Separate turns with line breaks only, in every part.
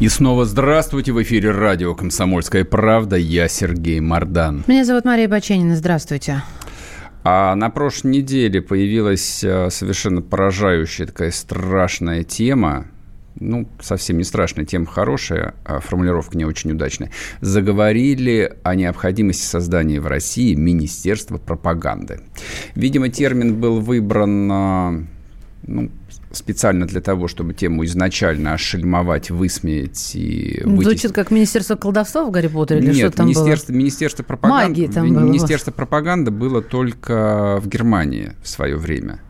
И снова здравствуйте в эфире радио «Комсомольская правда». Я Сергей Мордан.
Меня зовут Мария Баченина. Здравствуйте.
А на прошлой неделе появилась э, совершенно поражающая такая страшная тема. Ну, совсем не страшная, тема хорошая, а формулировка не очень удачная. Заговорили о необходимости создания в России Министерства пропаганды. Видимо, термин был выбран э, ну, специально для того, чтобы тему изначально ошельмовать, высмеять и
вытеснить. Звучит как Министерство колдовства в Гарри Поттере или
Нет,
что там
министерство,
было?
Министерство пропаганды.
Магии там было.
Министерство пропаганды было только в Германии в свое время.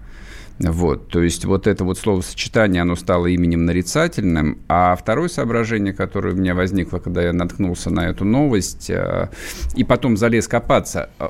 Вот, то есть вот это вот словосочетание, оно стало именем нарицательным. А второе соображение, которое у меня возникло, когда я наткнулся на эту новость, э, и потом залез копаться, э,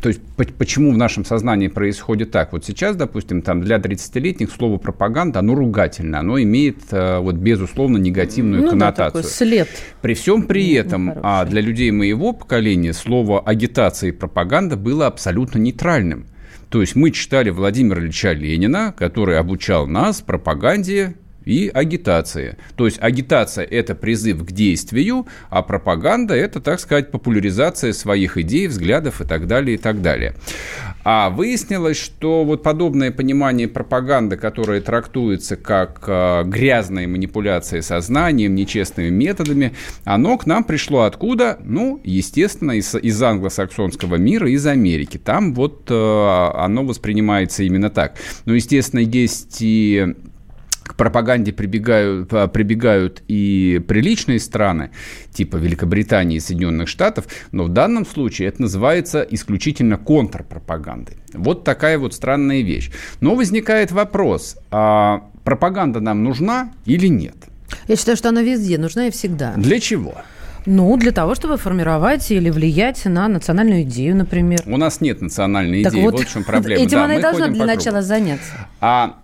то есть почему в нашем сознании происходит так? Вот сейчас, допустим, там для 30-летних слово пропаганда, оно ругательное, оно имеет э, вот безусловно негативную
ну,
коннотацию.
Да, такой след.
При всем при этом, а для людей моего поколения слово агитация и пропаганда было абсолютно нейтральным. То есть мы читали Владимира Ильича Ленина, который обучал нас пропаганде и агитации. То есть агитация – это призыв к действию, а пропаганда – это, так сказать, популяризация своих идей, взглядов и так далее, и так далее. А выяснилось, что вот подобное понимание пропаганды, которое трактуется как э, грязная манипуляция сознанием, нечестными методами, оно к нам пришло откуда? Ну, естественно, из, из англосаксонского мира, из Америки. Там вот э, оно воспринимается именно так. Но, естественно, есть и к пропаганде прибегают, а, прибегают и приличные страны, типа Великобритании и Соединенных Штатов, но в данном случае это называется исключительно контрпропагандой. Вот такая вот странная вещь. Но возникает вопрос, а пропаганда нам нужна или нет?
Я считаю, что она везде нужна и всегда.
Для чего?
Ну, для того, чтобы формировать или влиять на национальную идею, например.
У нас нет национальной идеи, вот, вот в чем проблема.
Этим да, она и должна для начала заняться.
А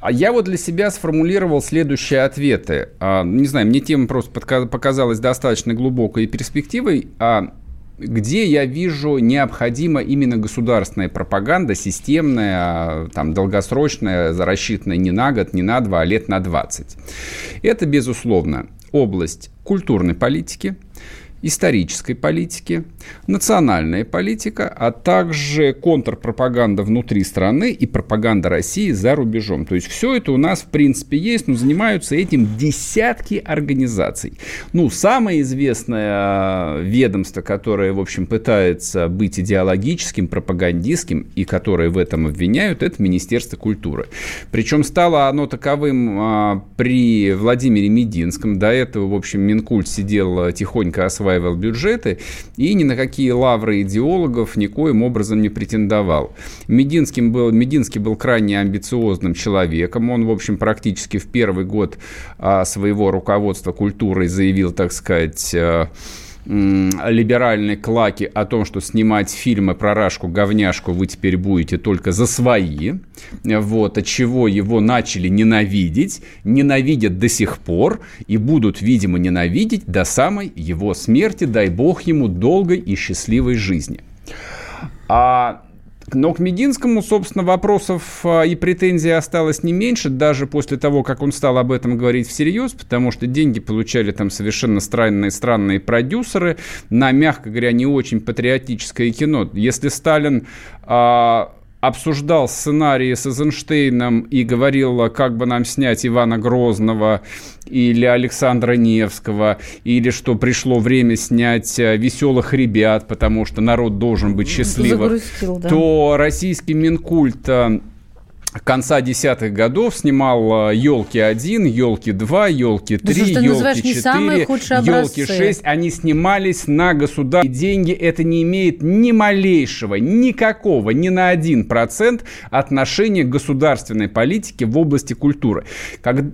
а я вот для себя сформулировал следующие ответы. А, не знаю, мне тема просто показалась достаточно глубокой и перспективой. А где я вижу необходима именно государственная пропаганда, системная, а, там, долгосрочная, рассчитанная не на год, не на два, а лет на 20. Это, безусловно, область культурной политики, исторической политики, национальная политика, а также контрпропаганда внутри страны и пропаганда России за рубежом. То есть все это у нас в принципе есть, но занимаются этим десятки организаций. Ну, самое известное ведомство, которое, в общем, пытается быть идеологическим, пропагандистским и которое в этом обвиняют, это Министерство культуры. Причем стало оно таковым а, при Владимире Мединском. До этого, в общем, Минкульт сидел тихонько осваивая осваивал бюджеты и ни на какие лавры идеологов никоим образом не претендовал. Мединским был, Мединский был крайне амбициозным человеком. Он, в общем, практически в первый год а, своего руководства культурой заявил, так сказать, а, либеральной клаки о том, что снимать фильмы про Рашку-говняшку вы теперь будете только за свои, вот, от чего его начали ненавидеть, ненавидят до сих пор и будут, видимо, ненавидеть до самой его смерти, дай бог ему долгой и счастливой жизни. А но к Мединскому, собственно, вопросов а, и претензий осталось не меньше, даже после того, как он стал об этом говорить всерьез, потому что деньги получали там совершенно странные, странные продюсеры на, мягко говоря, не очень патриотическое кино. Если Сталин а, обсуждал сценарии с Эйзенштейном и говорил, как бы нам снять Ивана Грозного или Александра Невского, или что пришло время снять э, «Веселых ребят», потому что народ должен быть счастливым, да. то российский Минкульт э, конца десятых годов снимал «Елки-1», «Елки-2», «Елки-3», «Елки-4», «Елки-6». Они снимались на государственные деньги. Это не имеет ни малейшего, никакого, ни на один процент отношения к государственной политике в области культуры. Как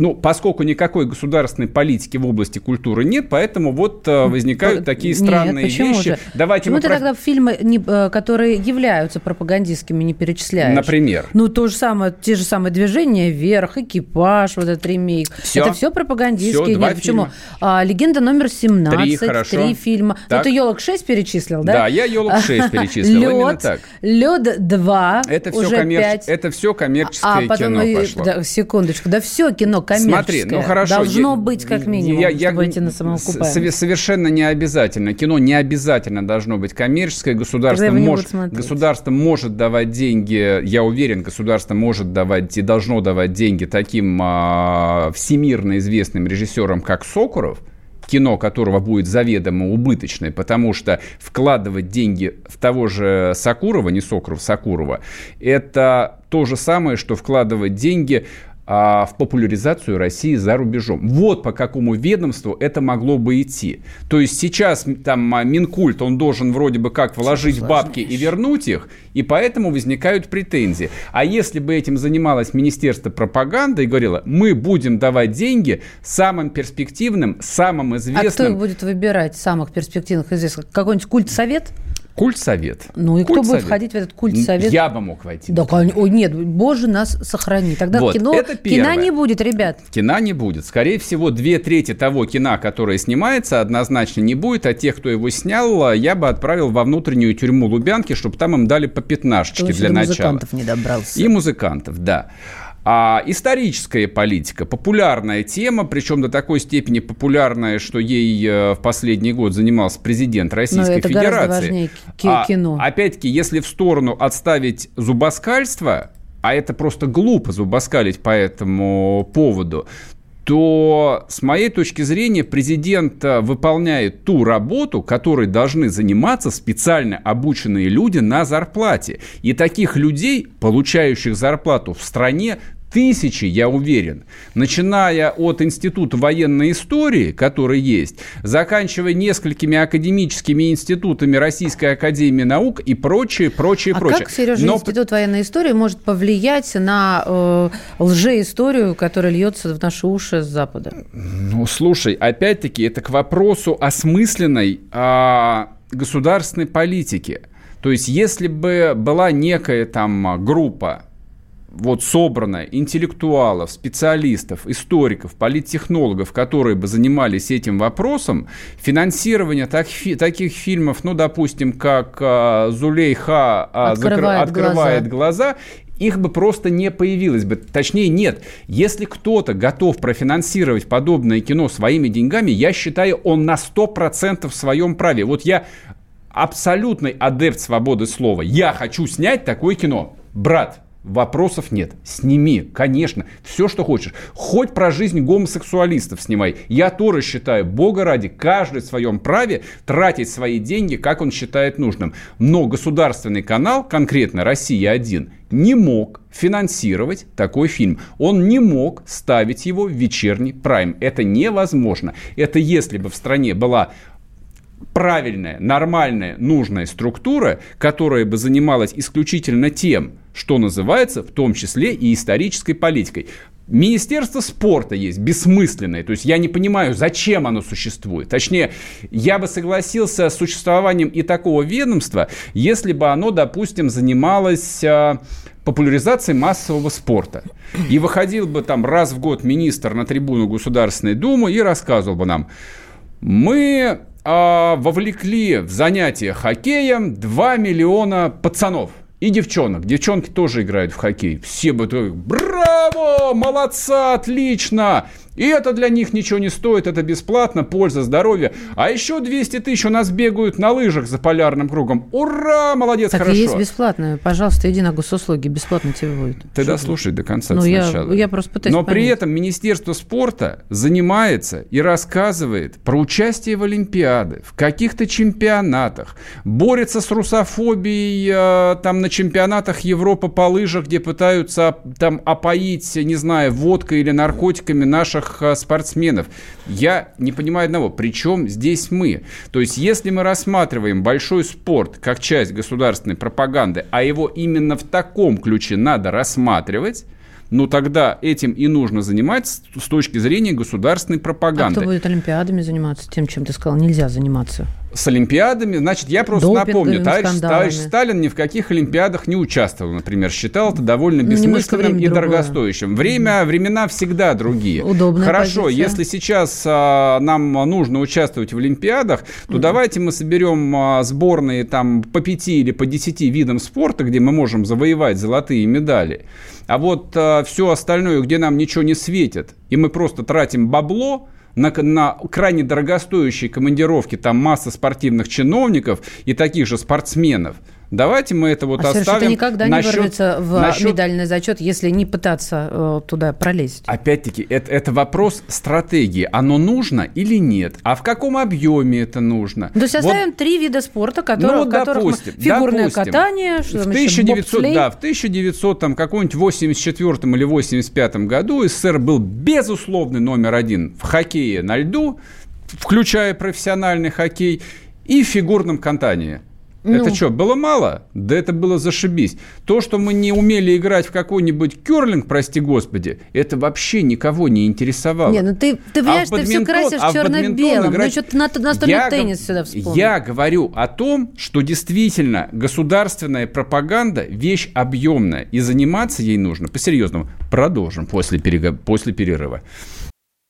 ну, поскольку никакой государственной политики в области культуры нет, поэтому вот э, возникают такие странные
нет, почему
вещи.
Же?
Давайте
почему
мы
ты
про...
тогда фильмы, не, э, которые являются пропагандистскими, не перечисляешь?
Например?
Ну, то же самое, те же самые движения «Вверх», «Экипаж», вот этот ремейк.
Все?
Это все пропагандистские.
Все, два
нет, почему?
фильма.
А, «Легенда номер 17»,
Три, хорошо.
три фильма. Ну,
Так.
ты «Елок 6» перечислил, да?
Да, я «Елок 6» перечислил, именно
«Лед»,
так.
«Лед 2»,
Это все,
уже 5.
это все коммерческое
А потом,
кино пошло.
да, секундочку, да все кино коммерческое.
Смотри, ну хорошо.
Должно
я-
быть как минимум,
я- я-
чтобы идти на самоокупаемость.
Совершенно не обязательно. Кино не обязательно должно быть коммерческое. Государство
смотреть.
государство может давать деньги, я уверен, государство может давать и должно давать деньги таким а, всемирно известным режиссерам, как Сокуров, кино которого будет заведомо убыточное, потому что вкладывать деньги в того же Сакурова, не Сокуров, Сакурова, это то же самое, что вкладывать деньги а, в популяризацию России за рубежом. Вот по какому ведомству это могло бы идти. То есть сейчас там а, Минкульт, он должен вроде бы как вложить бабки и вернуть их, и поэтому возникают претензии. А если бы этим занималось Министерство пропаганды и говорило, мы будем давать деньги самым перспективным, самым
А кто
известным
их будет выбирать, самых перспективных известных? Какой-нибудь культсовет?
Культсовет.
Ну и кто будет
Культсовет.
входить в этот культсовет?
Я бы мог войти.
Да, Ой, нет, боже, нас сохрани. Тогда
Вот,
кино,
это
кино не будет, ребят.
Кино не будет. Скорее всего, две трети того кино, которое снимается, однозначно не будет. А тех, кто его снял, я бы отправил во внутреннюю тюрьму Лубянки, чтобы там им дали по пятнашечке для начала.
музыкантов не добрался.
И музыкантов, да. А историческая политика, популярная тема, причем до такой степени популярная, что ей э, в последний год занимался президент Российской
Но это гораздо
Федерации.
важнее ки-
А,
кино.
Опять-таки, если в сторону отставить зубоскальство, а это просто глупо зубоскалить по этому поводу, то, с моей точки зрения, президент э, выполняет ту работу, которой должны заниматься специально обученные люди на зарплате. И таких людей, получающих зарплату в стране, тысячи, я уверен, начиная от Института военной истории, который есть, заканчивая несколькими академическими институтами Российской Академии Наук и прочее, прочее,
А
прочее.
как, Сережа,
Но
Институт военной истории может повлиять на э, лжеисторию, которая льется в наши уши с Запада?
Ну, слушай, опять-таки, это к вопросу осмысленной а, государственной политики. То есть, если бы была некая там группа, вот собранная интеллектуалов, специалистов, историков, политтехнологов, которые бы занимались этим вопросом, финансирование так- фи- таких фильмов, ну, допустим, как а, Зулейха а,
Открывает
открывает глаза, их бы просто не появилось бы. Точнее, нет. Если кто-то готов профинансировать подобное кино своими деньгами, я считаю, он на 100% в своем праве. Вот я абсолютный адепт свободы слова. Я хочу снять такое кино. Брат, Вопросов нет. Сними, конечно, все, что хочешь. Хоть про жизнь гомосексуалистов снимай. Я тоже считаю, бога ради, каждый в своем праве тратить свои деньги, как он считает нужным. Но государственный канал, конкретно «Россия-1», не мог финансировать такой фильм. Он не мог ставить его в вечерний прайм. Это невозможно. Это если бы в стране была правильная, нормальная, нужная структура, которая бы занималась исключительно тем, что называется, в том числе и исторической политикой. Министерство спорта есть, бессмысленное. То есть я не понимаю, зачем оно существует. Точнее, я бы согласился с существованием и такого ведомства, если бы оно, допустим, занималось а, популяризацией массового спорта. И выходил бы там раз в год министр на трибуну Государственной Думы и рассказывал бы нам, мы а, вовлекли в занятия хоккеем 2 миллиона пацанов. И девчонок. Девчонки тоже играют в хоккей. Все бы браво, молодца, отлично. И это для них ничего не стоит, это бесплатно, польза, здоровье. А еще 200 тысяч у нас бегают на лыжах за полярным кругом. Ура, молодец,
Так
хорошо.
есть бесплатное. Пожалуйста, иди на госуслуги, бесплатно тебе будет.
Ты
Что
дослушай до конца
Ну, я-
сначала.
я просто пытаюсь
Но при
понять.
этом Министерство спорта занимается и рассказывает про участие в Олимпиады, в каких-то чемпионатах, борется с русофобией э, там на чемпионатах Европы по лыжах, где пытаются оп- там опоить, не знаю, водкой или наркотиками наших э, спортсменов. Я не понимаю одного, при чем здесь мы? То есть, если мы рассматриваем большой спорт как часть государственной пропаганды, а его именно в таком ключе надо рассматривать, ну тогда этим и нужно заниматься с точки зрения государственной пропаганды.
А кто будет олимпиадами заниматься тем, чем ты сказал, нельзя заниматься?
С олимпиадами, значит, я просто напомню, товарищ, товарищ Сталин ни в каких олимпиадах не участвовал, например, считал это довольно ну, бессмысленным и другое. дорогостоящим. Время, времена всегда другие.
Удобная
Хорошо,
позиция.
если сейчас а, нам нужно участвовать в олимпиадах, то mm. давайте мы соберем а, сборные там по пяти или по десяти видам спорта, где мы можем завоевать золотые медали. А вот а, все остальное, где нам ничего не светит, и мы просто тратим бабло, на, на крайне дорогостоящие командировки, там масса спортивных чиновников и таких же спортсменов – Давайте мы это вот а оставим.
это никогда не насчет, вырвется в насчет... медальный зачет, если не пытаться э, туда пролезть.
Опять-таки, это, это вопрос стратегии. Оно нужно или нет? А в каком объеме это нужно?
То есть оставим вот... три вида спорта, которые, ну, которых допустим, мы... фигурное допустим, катание,
что в 1900, да, в 1900 там каком-нибудь 84 или 85 году СССР был безусловный номер один в хоккее на льду, включая профессиональный хоккей, и в фигурном катании. Ну. Это что, было мало? Да это было зашибись. То, что мы не умели играть в какой-нибудь керлинг, прости господи, это вообще никого не интересовало.
Не, ну ты, ты понимаешь, а ты все красишь а черно-белым. Играть... Ну что-то на, настольный я, теннис сюда вспомнил.
Я говорю о том, что действительно государственная пропаганда – вещь объемная, и заниматься ей нужно по-серьезному. Продолжим после, перег... после перерыва.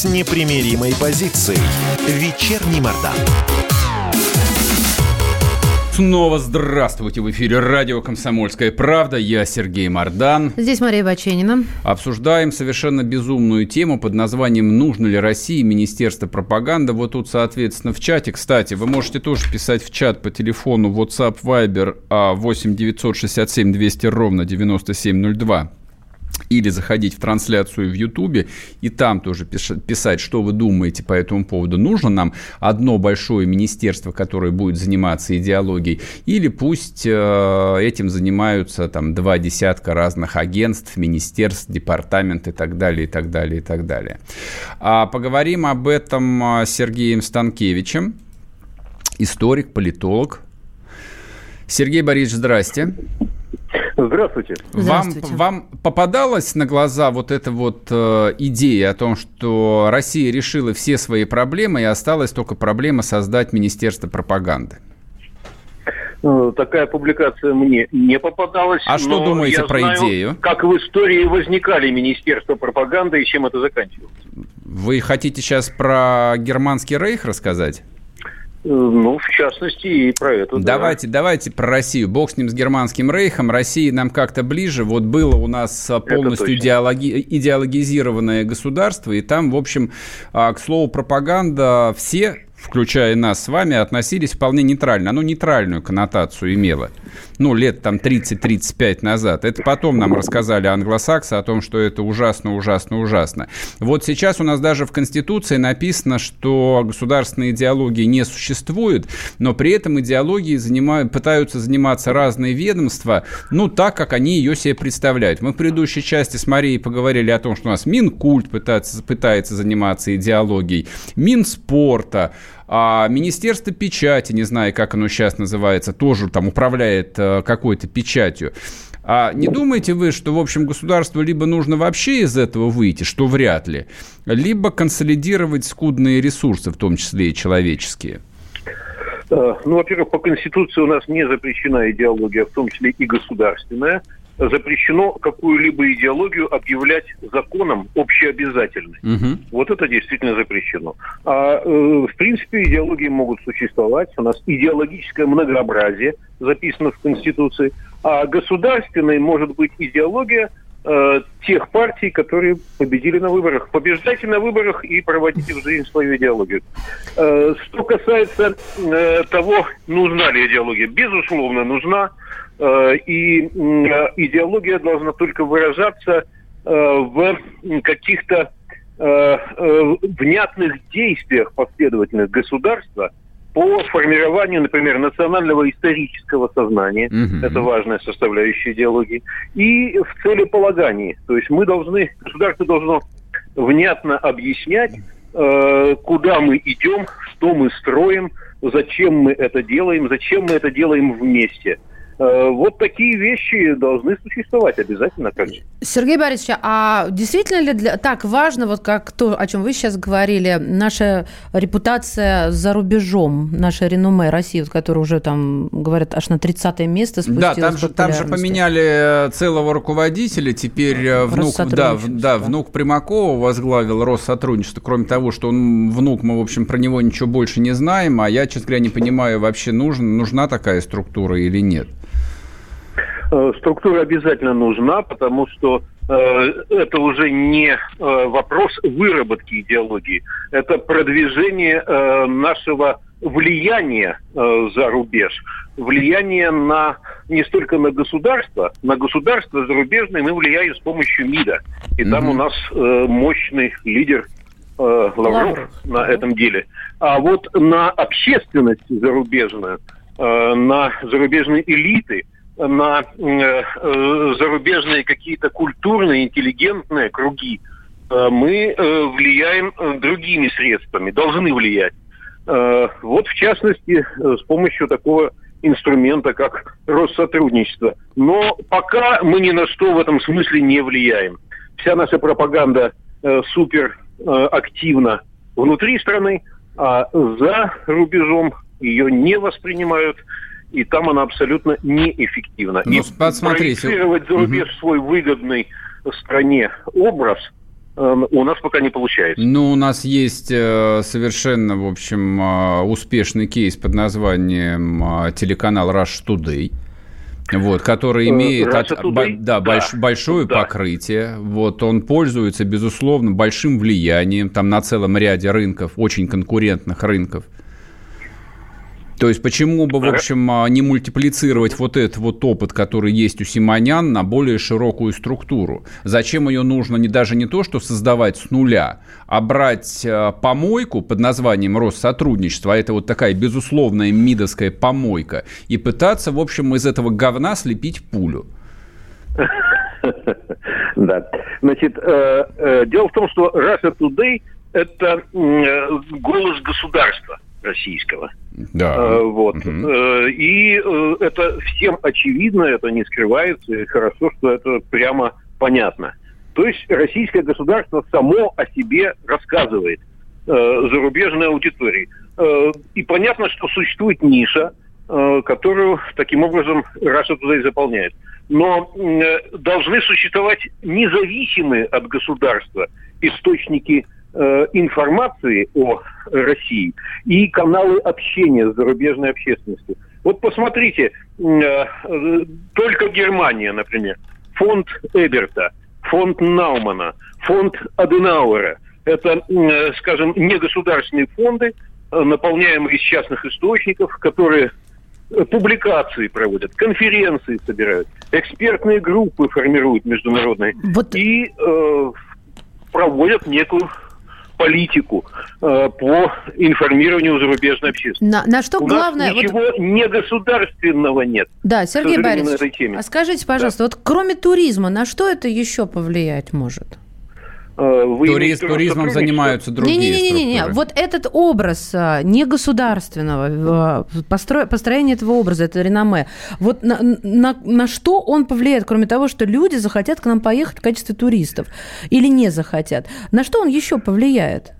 с непримиримой позицией. Вечерний Мордан.
Снова здравствуйте! В эфире радио «Комсомольская правда». Я Сергей Мордан.
Здесь Мария Баченина.
Обсуждаем совершенно безумную тему под названием «Нужно ли России Министерство пропаганды?» Вот тут, соответственно, в чате. Кстати, вы можете тоже писать в чат по телефону WhatsApp Viber 8 967 200 ровно 9702 или заходить в трансляцию в Ютубе и там тоже писать, что вы думаете по этому поводу. Нужно нам одно большое министерство, которое будет заниматься идеологией, или пусть э, этим занимаются там два десятка разных агентств, министерств, департамент и так далее, и так далее, и так далее. А поговорим об этом с Сергеем Станкевичем, историк, политолог. Сергей Борисович, здрасте.
Здравствуйте.
Здравствуйте. Вам, вам попадалась на глаза вот эта вот э, идея о том, что Россия решила все свои проблемы и осталась только проблема создать Министерство пропаганды?
Ну, такая публикация мне не попадалась.
А что думаете про знаю, идею?
Как в истории возникали Министерства пропаганды и чем это заканчивалось?
Вы хотите сейчас про германский рейх рассказать?
Ну, в частности, и про это.
Давайте, да. давайте про Россию. Бог с ним, с германским рейхом. Россия нам как-то ближе. Вот было у нас полностью идеологи- идеологизированное государство, и там, в общем, а, к слову, пропаганда все включая нас с вами, относились вполне нейтрально. Оно нейтральную коннотацию имело. Ну, лет там 30-35 назад. Это потом нам рассказали англосаксы о том, что это ужасно, ужасно, ужасно. Вот сейчас у нас даже в Конституции написано, что государственной идеологии не существует, но при этом идеологией занимают, пытаются заниматься разные ведомства, ну, так, как они ее себе представляют. Мы в предыдущей части с Марией поговорили о том, что у нас Минкульт пытается, пытается заниматься идеологией, Минспорта, а Министерство печати, не знаю, как оно сейчас называется, тоже там управляет э, какой-то печатью. А не думаете вы, что, в общем, государству либо нужно вообще из этого выйти, что вряд ли, либо консолидировать скудные ресурсы, в том числе и человеческие?
Э, ну, во-первых, по Конституции у нас не запрещена идеология, в том числе и государственная. Запрещено какую-либо идеологию объявлять законом общеобязательной.
Мгм.
Вот это действительно запрещено. А э, в принципе идеологии могут существовать. У нас идеологическое многообразие записано в Конституции. А государственной может быть идеология э, тех партий, которые победили на выборах. Побеждайте на выборах и проводите в жизнь свою идеологию. Э, что касается э, того, нужна ли идеология, безусловно, нужна. Э, и э, идеология должна только выражаться э, в каких-то внятных действиях последовательных государства по формированию, например, национального исторического сознания.
Мгм.
Это важная составляющая идеологии. И в целеполагании. То есть мы должны, государство должно внятно объяснять, куда мы идем, что мы строим, зачем мы это делаем, зачем мы это делаем вместе. Э, Вот такие вещи должны существовать обязательно, как же.
Сергей Борисович, а действительно ли для... так важно, вот как то, о чем вы сейчас говорили, наша репутация за рубежом, наше реноме России, вот, которое уже там, говорят, аж на 30 место спустилось
Да, там же, там же поменяли э, целого руководителя. Теперь э, внук, да, да, внук Примакова возглавил Россотрудничество. Кроме того, что он внук, мы, в общем, про него ничего больше не знаем. А я, честно говоря, не понимаю, вообще нужен, нужна такая структура или нет.
Э, Структура обязательно нужна, потому что э, это уже не э, вопрос выработки идеологии, это продвижение нашего влияния э, за рубеж, влияние на не столько на государство, на государство зарубежное мы влияем с помощью МИДа, и там у нас э, мощный лидер э, Лавров
Лавров.
на этом деле. А вот на общественность зарубежную, э, на зарубежные элиты, на э, э, зарубежные какие-то культурные, интеллигентные круги э, мы влияем другими средствами, должны влиять. Вот, в частности, с помощью такого инструмента, как Россотрудничество. Но пока мы ни на что в этом смысле не влияем. Вся наша пропаганда супер активна внутри страны, а за рубежом ее не воспринимают, и там она абсолютно неэффективна.
Ну,
и проецировать за рубеж свой выгодный стране образ э, у нас пока не получается.
Ну, у нас есть э, совершенно, в общем, э, успешный кейс под названием телеканал Rush Today. Вот, который имеет от-
Today?
да,
Да.
больш- большое
Да.
покрытие. Вот, он пользуется, безусловно, большим влиянием там на целом ряде рынков, очень конкурентных рынков. То есть почему бы, в общем, а, не мультиплицировать вот этот вот опыт, который есть у Симонян, на более широкую структуру? Зачем ее нужно не даже не то, что создавать с нуля, а брать а, помойку под названием Россотрудничество, а это вот такая безусловная мидовская помойка, и пытаться, в общем, из этого говна слепить пулю?
Да. Значит, э, э, дело в том, что Russia Today – это э, голос государства российского.
Да.
Э, Вот. Э, И э, это всем очевидно, это не скрывается, и хорошо, что это прямо понятно. То есть российское государство само о себе рассказывает э, зарубежной аудитории. Э, И понятно, что существует ниша, э, которую таким образом Russia Today заполняет. Но э, должны существовать независимые от государства источники информации о России и каналы общения с зарубежной общественностью. Вот посмотрите, э, э, только Германия, например, фонд Эберта, фонд Наумана, фонд Аденауэра. Это, э, скажем, негосударственные фонды, э, наполняемые из частных источников, которые э, публикации проводят, конференции собирают, экспертные группы формируют международные
Вот
и э, проводят некую политику э, по информированию зарубежной общественности.
на, на что
У
главное...
нас
вот-
ничего негосударственного нет.
Да, Сергей Борисович, а скажите, пожалуйста, вот кроме туризма, на что это еще повлиять может?
Э, вы виду
туризмом занимаются другие
Не-не-не, вот этот образ а, негосударственного, а, постро- построение этого образа, это реноме, вот на, на- на что он повлияет, кроме того, что люди захотят к нам поехать в качестве туристов или не захотят? На что он еще повлияет?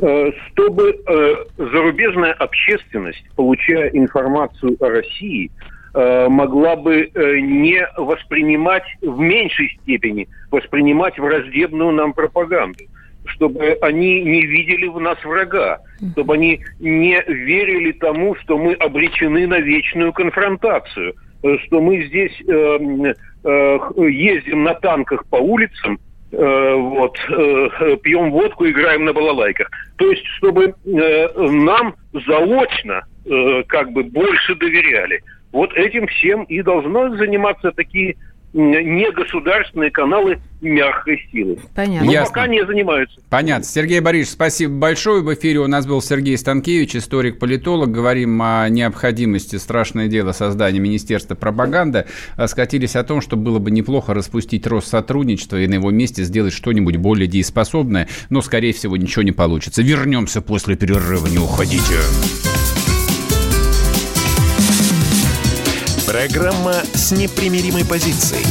Э, Чтобы э, зарубежная общественность, получая информацию о России, э, могла бы э, не воспринимать в меньшей степени, воспринимать враждебную нам пропаганду чтобы они не видели в нас врага, чтобы они не верили тому, что мы обречены на вечную конфронтацию, э, что мы здесь э, э, ездим на танках по улицам, э, вот, э, пьем водку, играем на балалайках. То есть, чтобы э, нам заочно э, как бы больше доверяли. Вот этим всем и должно заниматься такие негосударственные каналы мягкой силы.
Понятно.
Но
Ясно.
пока не занимаются.
Понятно. Сергей Борисович, спасибо большое. В эфире у нас был Сергей Станкевич, историк-политолог. Говорим о необходимости, страшное дело, создания Министерства пропаганды. А Скатились о том, что было бы неплохо распустить Россотрудничество и на его месте сделать что-нибудь более дееспособное. Но, скорее всего, ничего не получится. Вернемся после перерыва. Не уходите.
Программа с непримиримой позицией.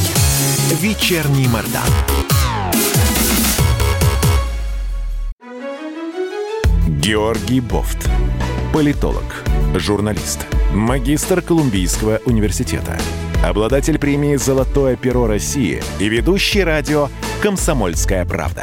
Вечерний Мордан. Георгий Бофт. Политолог, журналист, магистр Колумбийского университета, обладатель премии «Золотое перо России» и ведущий радио «Комсомольская правда».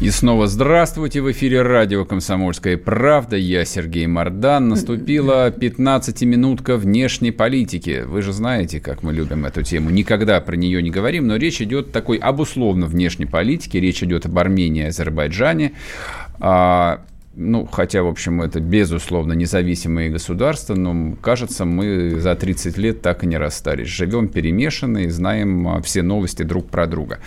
И снова здравствуйте. В эфире радио «Комсомольская правда». Я Сергей Мордан. Наступила 15-минутка внешней политики. Вы же знаете, как мы любим эту тему. Никогда про нее не говорим, но речь идет такой об условно внешней политике. Речь идет об Армении и Азербайджане. А, ну, хотя, в общем, это, безусловно, независимые государства, но, кажется, мы за 30 лет так и не расстались. Живем перемешанные, знаем а, все новости друг про друга.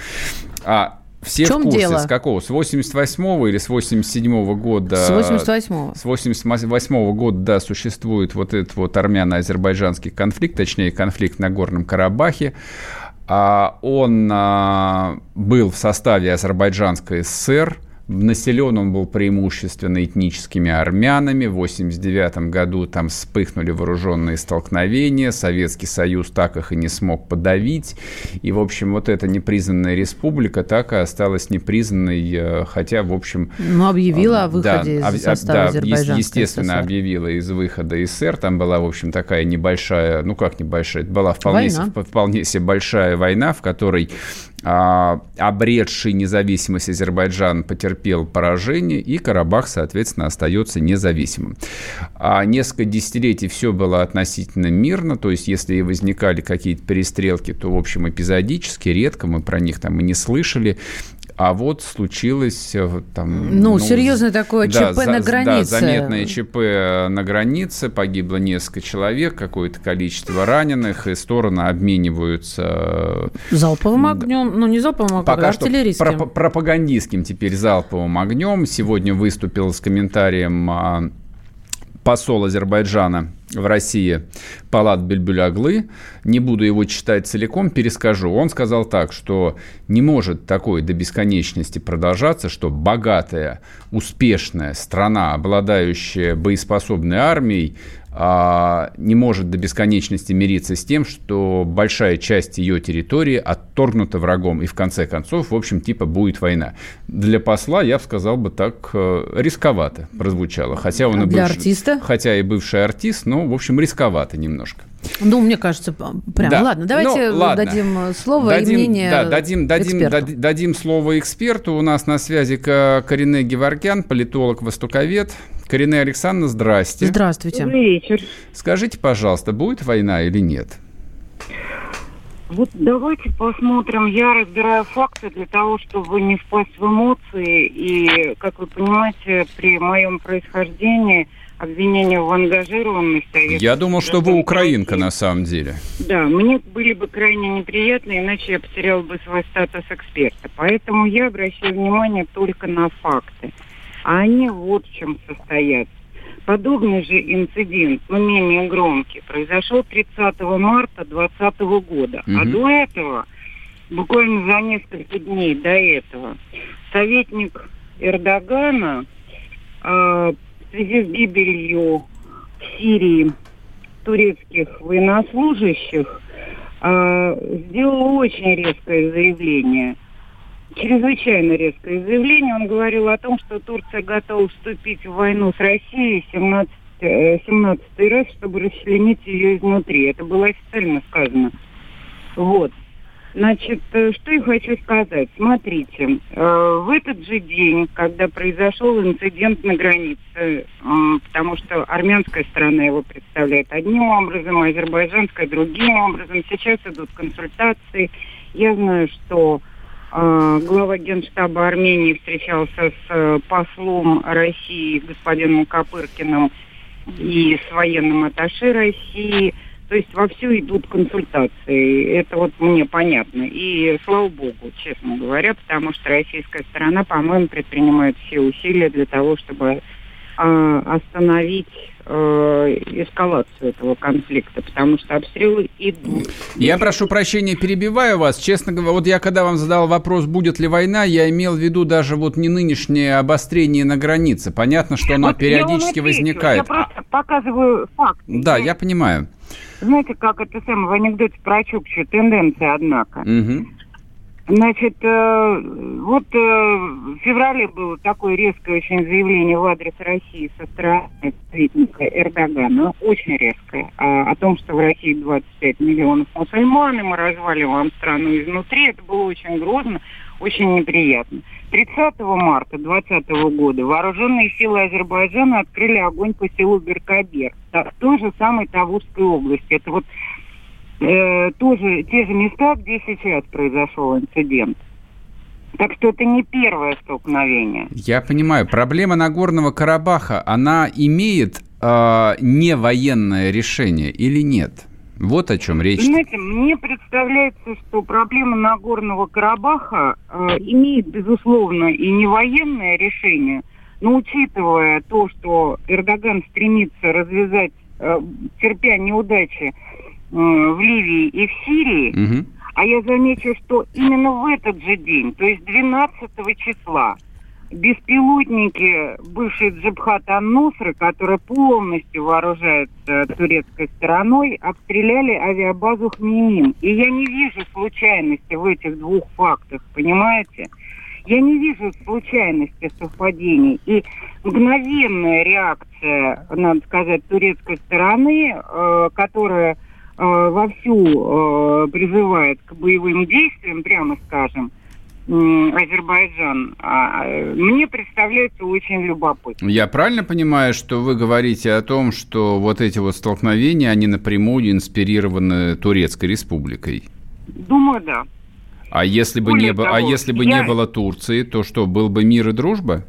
А все
В чем
в курсе,
дело?
с какого? С 88-го или с 87-го года?
С 88-го.
С 88 года, да, существует вот этот вот армяно-азербайджанский конфликт, точнее, конфликт на Горном Карабахе. А он а, был в составе Азербайджанской ССР. Населен он был преимущественно этническими армянами. В 1989 году там вспыхнули вооруженные столкновения. Советский Союз так их и не смог подавить. И, в общем, вот эта непризнанная республика так и осталась непризнанной, э, хотя, в общем...
Ну, объявила о
Да,
выходе
об-
из состава
да,
Азербайджанской
естественно,
ССР.
объявила из выхода из СССР. Там была, в общем, такая небольшая, ну как небольшая, была вполне,
Война.
се- вполне себе большая война, в которой обретший независимость Азербайджан потерпел поражение, и Карабах, соответственно, остается независимым. А несколько десятилетий все было относительно мирно, то есть если и возникали какие-то перестрелки, то, в общем, эпизодически, редко, мы про них там и не слышали. А вот случилось э, там...
Ну, серьезное такое
да,
ЧП на
за-
границе.
Да, заметное ЧП на границе, погибло несколько человек, какое-то количество раненых, и стороны обмениваются э,
Залповым огнем, ну не залповым, а
Пока что
артиллерийским.
пропа- пропагандистским теперь залповым огнем. Сегодня выступил с комментарием а, посол Азербайджана в России Палат Бельбюляглы. Не буду его читать целиком, перескажу. Он сказал так, что не может такое до бесконечности продолжаться, что богатая, успешная страна, обладающая боеспособной армией, не может до бесконечности мириться с тем, что большая часть ее территории отторгнута врагом, и в конце концов, в общем, типа будет война. Для посла, я бы сказал бы так, э, рисковато прозвучало. Хотя он
А
и
для
бывший-
артиста?
Хотя и бывший артист, но, в общем, рисковато немножко.
Ну, мне кажется, прям.
Да.
Ладно, давайте
Ну, ладно.
дадим слово
Дадим-
и мнение
да, дадим, дадим,
эксперту.
дади- дадим слово эксперту. У нас на связи Ка- Корене Геворкян, политолог-востоковед. Корене Александровна, здрасте.
Здравствуйте.
Добрый вечер.
Скажите, пожалуйста, будет война или нет?
Вот давайте посмотрим. Я разбираю факты для того, чтобы не впасть в эмоции. И, как вы понимаете, при моем происхождении обвинения в ангажированности... а
Я думал, что вы украинка на самом деле.
Да, мне были бы крайне неприятны, иначе я потеряла бы свой статус эксперта. Поэтому я обращаю внимание только на факты. А они вот в чем состоят. подобный же инцидент, но менее громкий, произошел 30 марта 2020 года. А
Мгм.
до этого, буквально за несколько дней до этого, советник Эрдогана э, в связи с гибелью в Сирии турецких военнослужащих э, сделал очень резкое заявление. Чрезвычайно резкое заявление. Он говорил о том, что Турция готова вступить в войну с Россией 17 э, 17 раз, чтобы расчленить ее изнутри. Это было официально сказано. Вот. Значит, э, что я хочу сказать. Смотрите, э, в этот же день, когда произошел инцидент на границе, э, потому что армянская сторона его представляет одним образом, азербайджанская другим образом, сейчас идут консультации. Я знаю, что э, глава Генштаба Армении встречался с э, послом России господином Копыркиным и с военным атташе России. То есть вовсю идут консультации. Это вот мне понятно. И слава богу, честно говоря, потому что российская сторона, по-моему, предпринимает все усилия для того, чтобы остановить э, эскалацию этого конфликта, потому что обстрелы идут.
Я прошу прощения, перебиваю вас. Честно говоря, вот я когда вам задал вопрос, будет ли война, я имел в виду даже вот не нынешнее обострение на границе. Понятно, что оно
Вот я
периодически
отвечу.
возникает.
Я просто показываю факт.
Да, я понимаю.
Знаете, как это самое в анекдоте про Чукчу, тенденция, однако.
Мгм.
Значит, э, вот э, в феврале было такое резкое очень заявление в адрес России со стороны советника Эрдогана, очень резкое, а, о том, что в России 25 миллионов мусульман, и мы разваливаем страну изнутри. Это было очень грозно, очень неприятно. 30 марта 2020 года вооруженные силы Азербайджана открыли огонь по селу Беркабер, в той же самой Тавурской области. Это вот э, тоже те же места, где сейчас произошел инцидент. Так что это не первое столкновение.
Я понимаю. Проблема Нагорного Карабаха, она имеет э, не военное решение или нет? Вот о чем речь.
Знаете, мне представляется, что проблема Нагорного Карабаха э, имеет, безусловно, и не военное решение, но учитывая то, что Эрдоган стремится развязать, э, терпя неудачи в Ливии и в Сирии,
Мгм.
А я замечу, что именно в этот же день, то есть 12 числа, беспилотники бывшей Джабхат Ан-Нусры, которая полностью вооружается турецкой стороной, обстреляли авиабазу Хмеймим. И я не вижу случайности в этих двух фактах, понимаете? Я не вижу случайности совпадений. И мгновенная реакция, надо сказать, турецкой стороны, э, которая вовсю э, призывает к боевым действиям, прямо скажем, Азербайджан, а, э, мне представляется очень любопытно.
Я правильно понимаю, что вы говорите о том, что вот эти вот столкновения, они напрямую инспирированы Турецкой республикой?
Думаю, да.
А если бы,
Более
не, было, а
того,
если бы
я-
не было Турции, то что, был бы мир и дружба?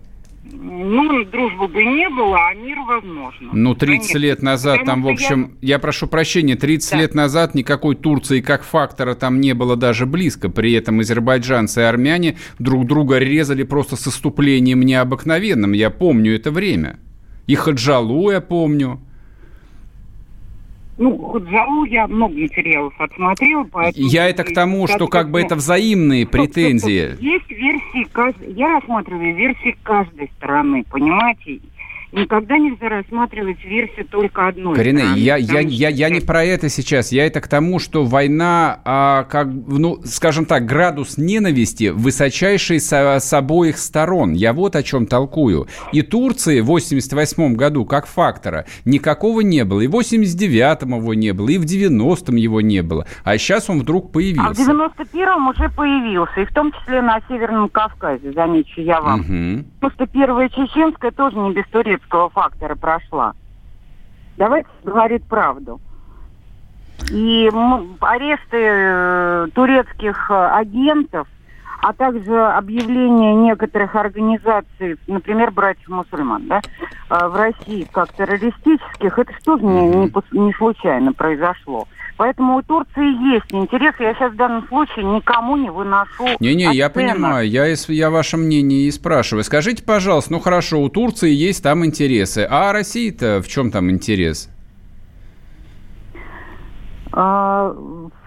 Ну, дружбы бы не было, а мир возможно.
Ну, 30
Конечно.
лет назад там, в
Потому
общем, я... прошу прощения, 30
Да.
лет назад никакой Турции как фактора там не было даже близко. При этом азербайджанцы и армяне друг друга резали просто с иступлением необыкновенным. Я помню это время. И Хаджалу я помню.
Ну, Худжалу я много материалов отсмотрела, поэтому...
Я это к тому, что как бы это взаимные
Стоп, стоп, стоп.
претензии.
Есть версии, я рассматриваю версии каждой стороны, понимаете? Никогда нельзя рассматривать версию только одной
Корене,
стороны.
я, я, я, я не про это сейчас. Я это к тому, что война, а, как, ну, скажем так, градус ненависти высочайший со- с обоих сторон. Я вот о чем толкую. И Турции в 88 году как фактора никакого не было. И в 89-м его не было, и в 90-м его не было. А сейчас он вдруг
А в
появился.
91-м уже появился, и в том числе на Северном Кавказе, замечу я вам. Потому что первая чеченская тоже не без турецкого фактора прошла. Давайте говорить правду. И аресты э, турецких э, агентов, а также объявление некоторых организаций, например, братьев-мусульман, да, э, в России как террористических, это что же не, не, не случайно произошло. Поэтому у Турции есть интерес. Я сейчас в данном случае никому не выношу.
Не-не, я понимаю. Я, я ваше мнение и спрашиваю. Скажите, пожалуйста, ну хорошо, у Турции есть там интересы. А России-то в чем там интерес?
А,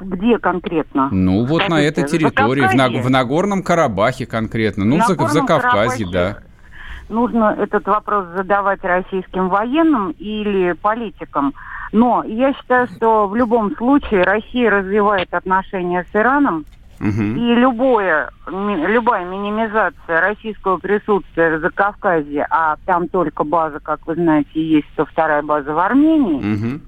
где конкретно?
Ну, вот Скажите, на этой территории, в, в, в Нагорном Карабахе конкретно. Ну, в, в Закавказье, да.
Нужно этот вопрос задавать российским военным или политикам. Но я считаю, что в любом случае Россия развивает отношения с Ираном, угу. и любое, любая минимизация российского присутствия в Закавказье, а там только база, как вы знаете, есть, то вторая база в Армении, угу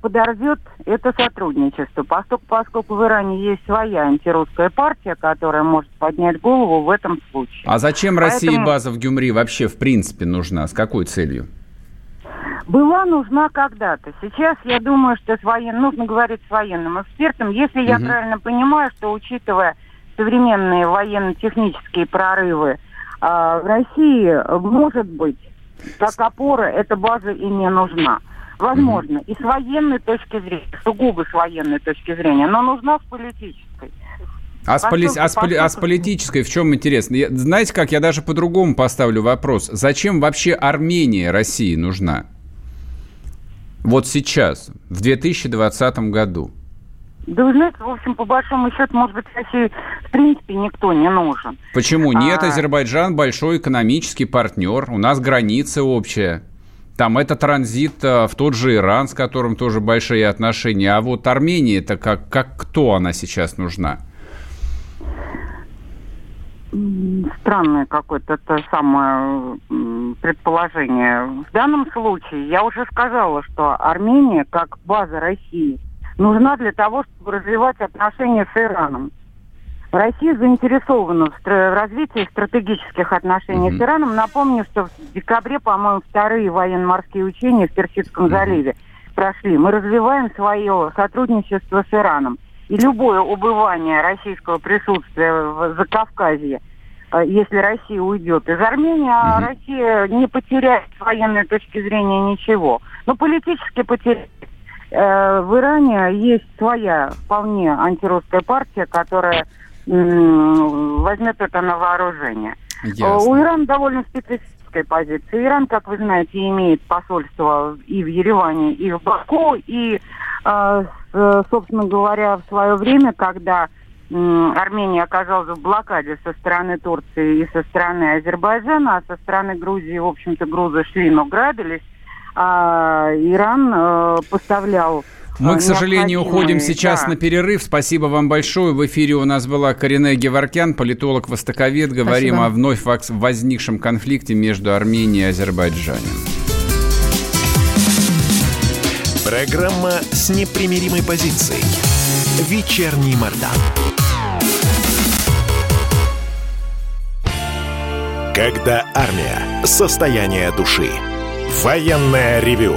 подорвет это сотрудничество, поскольку, поскольку в Иране есть своя антирусская партия, которая может поднять голову в этом случае.
А зачем России Поэтому... база в Гюмри вообще в принципе нужна? С какой целью?
была нужна когда-то. Сейчас я думаю, что с воен... нужно говорить с военным экспертом. Если я угу. правильно понимаю, что учитывая современные военно-технические прорывы э, в России, может быть, как опора эта база и не нужна. Возможно, угу. и с военной точки зрения, сугубо с военной точки зрения, но нужна с политической.
А с, поли... а, с поли... а с политической в чем интересно? Я... Знаете как, я даже по-другому поставлю вопрос. Зачем вообще Армения России нужна? Вот сейчас, в 2020 году?
Да вы знаете, в общем, по большому счету, может быть, России в принципе никто не нужен.
Почему? Нет, а... Азербайджан большой экономический партнер, у нас граница общая. Там это транзит э, в тот же Иран, с которым тоже большие отношения. А вот Армения, это как, как кто она сейчас нужна?
странное какое-то это самое предположение. В данном случае я уже сказала, что Армения, как база России, нужна для того, чтобы развивать отношения с Ираном. Россия заинтересована в, в развитии стратегических отношений mm-hmm. с Ираном. Напомню, что в декабре, по-моему, вторые военно-морские учения в Персидском mm-hmm. заливе прошли. Мы развиваем свое сотрудничество с Ираном. И любое убывание российского присутствия в Закавказье, э, если Россия уйдет из Армении, а mm Россия не потеряет с военной точки зрения ничего. Но политически потеряет. Э, в Иране есть своя вполне антирусская партия, которая возьмет это на вооружение. Ясно. У Ирана довольно специфическая позиция. Иран, как вы знаете, имеет посольство и в Ереване, и в Баку, и а, собственно говоря, в свое время, когда Армения оказалась в блокаде со стороны Турции и со стороны Азербайджана, а со стороны Грузии, в общем-то, грузы шли, но грабились, а Иран э, поставлял
мы, к сожалению, уходим сейчас да. на перерыв. Спасибо вам большое. В эфире у нас была Корене Геворкян, политолог-востоковед. Говорим Спасибо. о вновь возникшем конфликте между Арменией и Азербайджаном.
Программа с непримиримой позицией. Вечерний Мордан. Когда армия. Состояние души. Военное ревю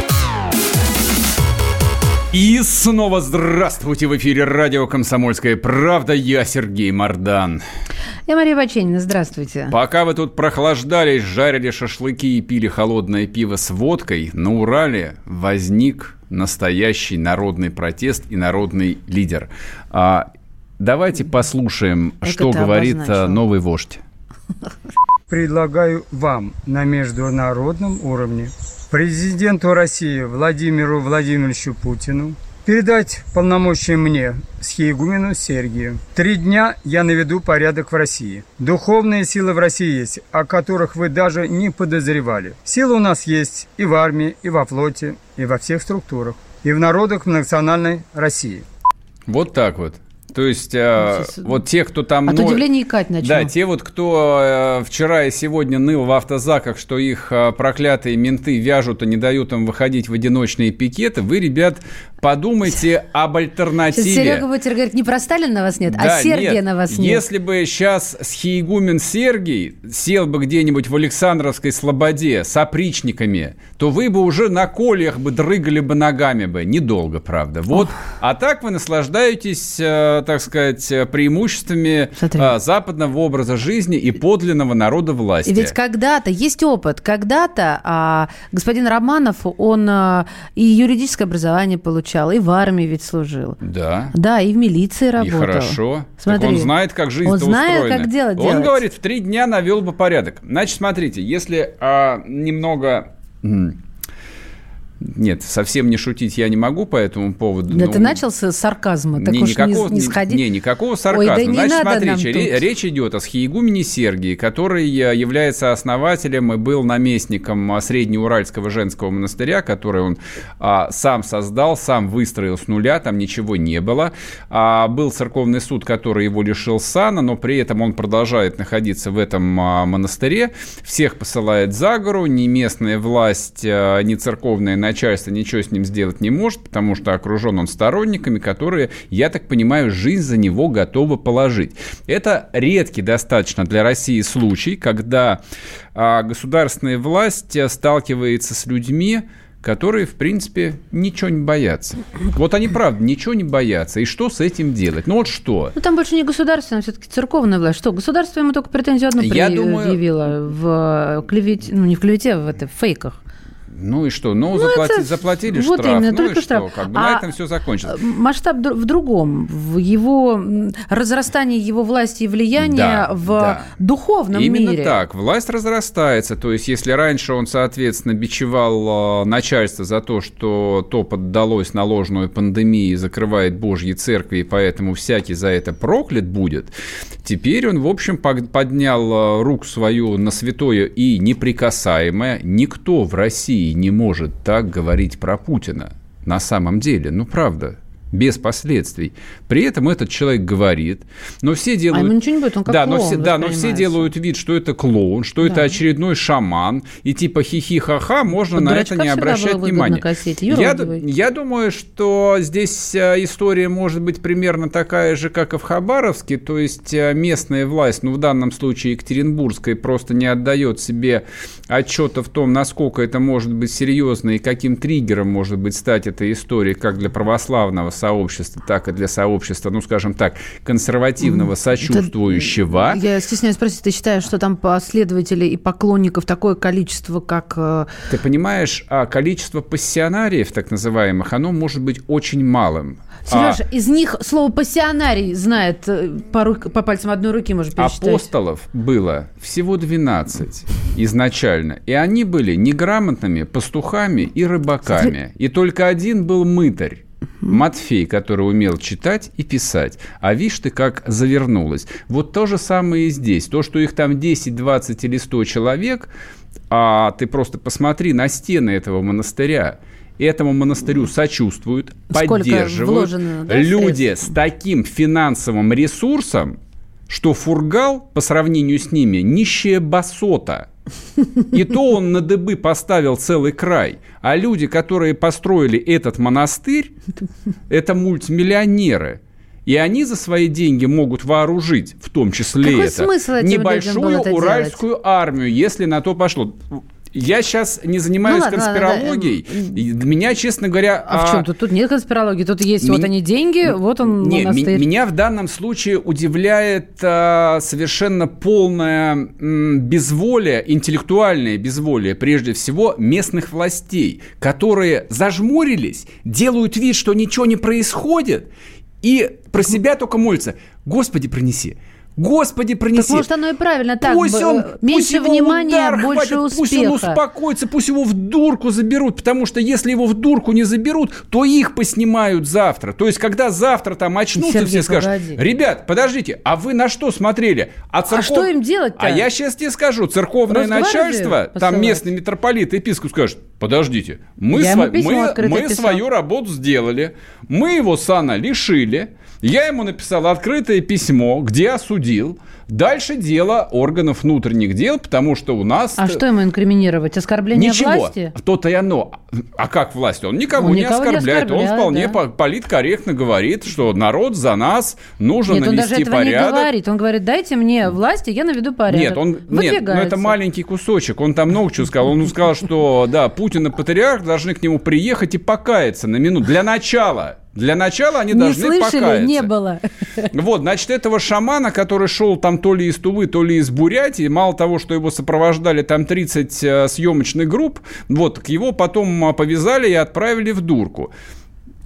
И снова здравствуйте в эфире радио «Комсомольская правда». Я Сергей Мордан.
Я Мария Баченина. Здравствуйте.
Пока вы тут прохлаждались, жарили шашлыки и пили холодное пиво с водкой, на Урале возник настоящий народный протест и народный лидер. А, давайте послушаем, Это что говорит а, новый вождь.
предлагаю вам на международном уровне президенту России Владимиру Владимировичу Путину передать полномочия мне, схиегумену Сергию. Три дня я наведу порядок в России. Духовные силы в России есть, о которых вы даже не подозревали. Силы у нас есть и в армии, и во флоте, и во всех структурах, и в народах национальной России.
Вот так вот. То есть э, вот те, кто там...
От
но-
удивления икать начну.
Да, те вот, кто э, вчера и сегодня ныл в автозаках, что их э, проклятые менты вяжут и не дают им выходить в одиночные пикеты, вы, ребят, подумайте об
Сейчас
альтернативе.
Серега будет теперь говорить, не про Сталина вас нет,
Да,
а Сергия
нет.
на вас нет.
Если бы сейчас схиегумен Сергий сел бы где-нибудь в Александровской Слободе с опричниками, то вы бы уже на кольях бы дрыгали бы ногами бы. Недолго, правда. Вот. А так вы наслаждаетесь, э, так сказать, э, преимуществами
Смотри.
э, западного образа жизни и подлинного народа власти.
И Ведь когда-то есть опыт, когда-то а, господин Романов, он а, и юридическое образование получал, и в армии ведь служил.
Да.
Да, и в милиции
И
работал.
хорошо.
Смотри.
Так он знает, как жизнь
Он знает,
устроена.
как дело
Он
делать.
говорит, в три дня навел бы порядок. Значит, смотрите, если а, немного... м, Нет, совсем не шутить я не могу по этому поводу.
Да
Ну,
ты начал с сарказма, так
не,
уж
никакого,
не, не сходи.
не, никакого
Ой,
сарказма.
да не
Значит,
надо нам
смотрите, ре-
тут.
речь идет о схиегумене Сергии, который э, является основателем и был наместником а, Среднеуральского женского монастыря, который он а, сам создал, сам выстроил с нуля, там ничего не было. А, был церковный суд, который его лишил сана, но при этом он продолжает находиться в этом а, монастыре, всех посылает за гору, ни местная власть, а, ни церковное начальство ничего с ним сделать не может, потому что окружен он сторонниками, которые, я так понимаю, жизнь за него готовы положить. Это редкий достаточно для России случай, когда а, государственная власть сталкивается с людьми, которые, в принципе, ничего не боятся. Вот они, правда, ничего не боятся. И что с этим делать? Ну вот что?
Ну, там больше не государственная, все-таки церковная власть. Что, государство ему только претензию одну
Я думаю-
предъявило в клевете, ну, не в клевете, а в, это, в фейках.
Ну и что? Ну,
Ну,
заплати-
это-
заплатили
вот
штраф.
именно,
ну
только
и
штраф.
что? Как бы
А-
на этом все закончится.
Масштаб в другом, в его разрастании его власти и влияния
Да,
в
да.
духовном
Именно
мире.
так. Власть разрастается. То есть, если раньше он, соответственно, бичевал э, начальство за то, что то поддалось на ложную пандемию и закрывает Божьи церкви, и поэтому всякий за это проклят будет, теперь он, в общем, поднял э, руку свою на святое и неприкасаемое. Никто в России не может так говорить про Путина. На самом деле, ну правда, без последствий. При этом этот человек говорит, но все
А
делают...
ему ничего не будет, он как
да, но
клоун
все, да, но все делают вид, что это клоун, что это
Да.
очередной шаман, и типа хихи-ха-ха, можно
Под
на это не обращать внимания.
косить,
Я, я думаю, что здесь э, история может быть примерно такая же, как и в Хабаровске, то есть э, местная власть, ну в данном случае Екатеринбургская, просто не отдает себе отчета в том, насколько это может быть серьезно и каким триггером может быть стать эта история как для православного сообщества, так и для сообщества, ну скажем так, консервативного, сочувствующего.
Я стесняюсь спросить, ты считаешь, что там последователей и поклонников такое количество, как... э,
Ты понимаешь, а количество пассионариев, так называемых, оно может быть очень малым. А
Сережа, из них слово «пассионарий» знает э, по, рук- по пальцам одной руки, может пересчитать.
апостолов было всего 12 изначально. И они были неграмотными пастухами и рыбаками. И только один был мытарь. Матфей, который умел читать и писать. А видишь ты, как завернулось. Вот то же самое и здесь. То, что их там 10, 20 или 100 человек, а ты просто посмотри на стены этого монастыря. Этому монастырю сочувствуют,
Сколько
поддерживают.
вложено, да,
Люди
средств?
с таким финансовым ресурсом, что Фургал по сравнению с ними нищая басота. И то он на дыбы поставил целый край. А люди, которые построили этот монастырь, это мультимиллионеры. И они за свои деньги могут вооружить, в том числе
Какой
это,
смысл
небольшую уральскую армию, если на то пошло. Я сейчас не занимаюсь
Ну ладно, ладно, да,
конспирологией. Меня, честно говоря...
А, в чем тут? Тут нет конспирологии, тут есть вот
Ми-
они деньги, вот он
Не, ми-
монастырь.
меня в данном случае удивляет а, совершенно полное м, безволие, интеллектуальное безволие, прежде всего, местных властей, которые зажмурились, делают вид, что ничего не происходит, и про себя только молятся. Господи, пронеси. Господи, пронеси.
Так может оно и правильно так.
Пусть он,
э, меньше
пусть
внимания,
удар
больше
хватит,
успеха.
Пусть он успокоится, пусть его в дурку заберут, потому что если его в дурку не заберут, то их поснимают завтра. То есть, когда завтра там очнутся,
Сергей,
все скажут,
погоди.
ребят, подождите, а вы на что смотрели? А, церков-
что им делать-то?
А я сейчас тебе скажу, церковное
Росгвардию
начальство, там
посылать?
местный митрополит, епископ скажет, подождите, мы,
письмо
мы, мы
писал.
свою работу сделали, мы его сана лишили, я ему написал открытое письмо, где осудил. Дальше дело органов внутренних дел, потому что у нас...
А что ему инкриминировать? Оскорбление
Ничего.
власти?
То-то и оно. А как власть? Он никого
Он
не
никого не
оскорбляет. Он
оскорбляет,
вполне
да.
по- политкорректно говорит, что народ за нас нужно
Нет, он даже
навести
этого не говорит. Он говорит, дайте мне власти, я наведу порядок.
Нет, он нет, ну
Выдвигается.
это маленький кусочек. Он там много чего сказал. Он сказал, что да, Путин и патриарх должны к нему приехать и покаяться на минуту. Для начала. Для начала они
Не
должны
слышали,
покаяться.
не было.
Вот, значит, этого шамана, который шел там то ли из Тувы, то ли из Бурятии, мало того, что его сопровождали там 30 э, съемочных групп, вот, к его потом э, повязали и отправили в дурку.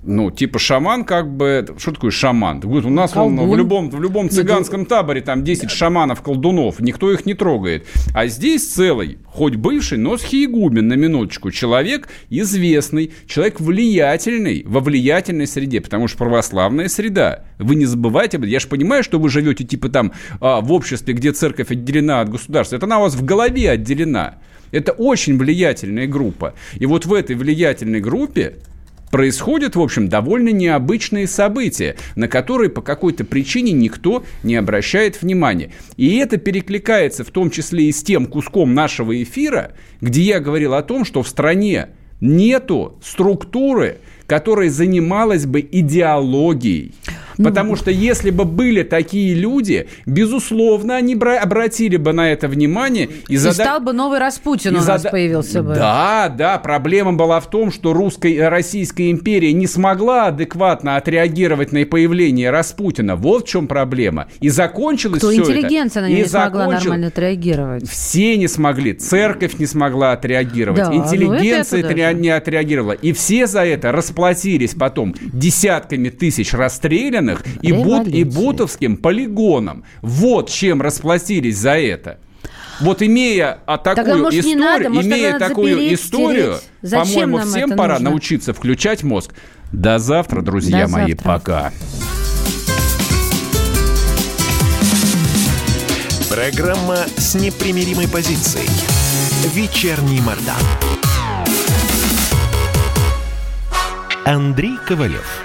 Ну, типа шаман, как бы... Что такое шаман? У нас он, в любом, в любом цыганском таборе там 10 шаманов-колдунов, никто их не трогает. А здесь целый, хоть бывший, но схиегумен, на минуточку, человек известный, человек влиятельный, во влиятельной среде, потому что православная среда. Вы не забывайте об этом. Я же понимаю, что вы живете типа там а, в обществе, где церковь отделена от государства. Это она у вас в голове отделена. Это очень влиятельная группа. И вот в этой влиятельной группе происходят, в общем, довольно необычные события, на которые по какой-то причине никто не обращает внимания. И это перекликается в том числе и с тем куском нашего эфира, где я говорил о том, что в стране нету структуры, которая занималась бы идеологией. Потому что если бы были такие люди, безусловно, они бра- обратили бы на это внимание и,
И
зада-
стал бы новый Распутин
и
у нас
зада-
появился бы.
Да, да, проблема была в том, что русская, Российская империя не смогла адекватно отреагировать на появление Распутина. Вот в чем проблема. И закончилось
Кто
все
интеллигенция на
это.
него
и
не смогла
закончил-
нормально отреагировать.
Все не смогли, церковь не смогла отреагировать,
Да, ну
интеллигенция
это- это даже.
не отреагировала. И все за это расплатились потом десятками тысяч расстрелянных и, бут, и бутовским полигоном. Вот чем расплатились за это. Вот имея а, такую
Тогда, может, не
историю,
надо, может,
имея
надо
такую
запереть,
историю, по-моему, всем пора
нужно?
научиться включать мозг. До завтра, друзья
До
мои,
завтра.
пока.
Программа с непримиримой позицией. Вечерний Мордан. Андрей Ковалев.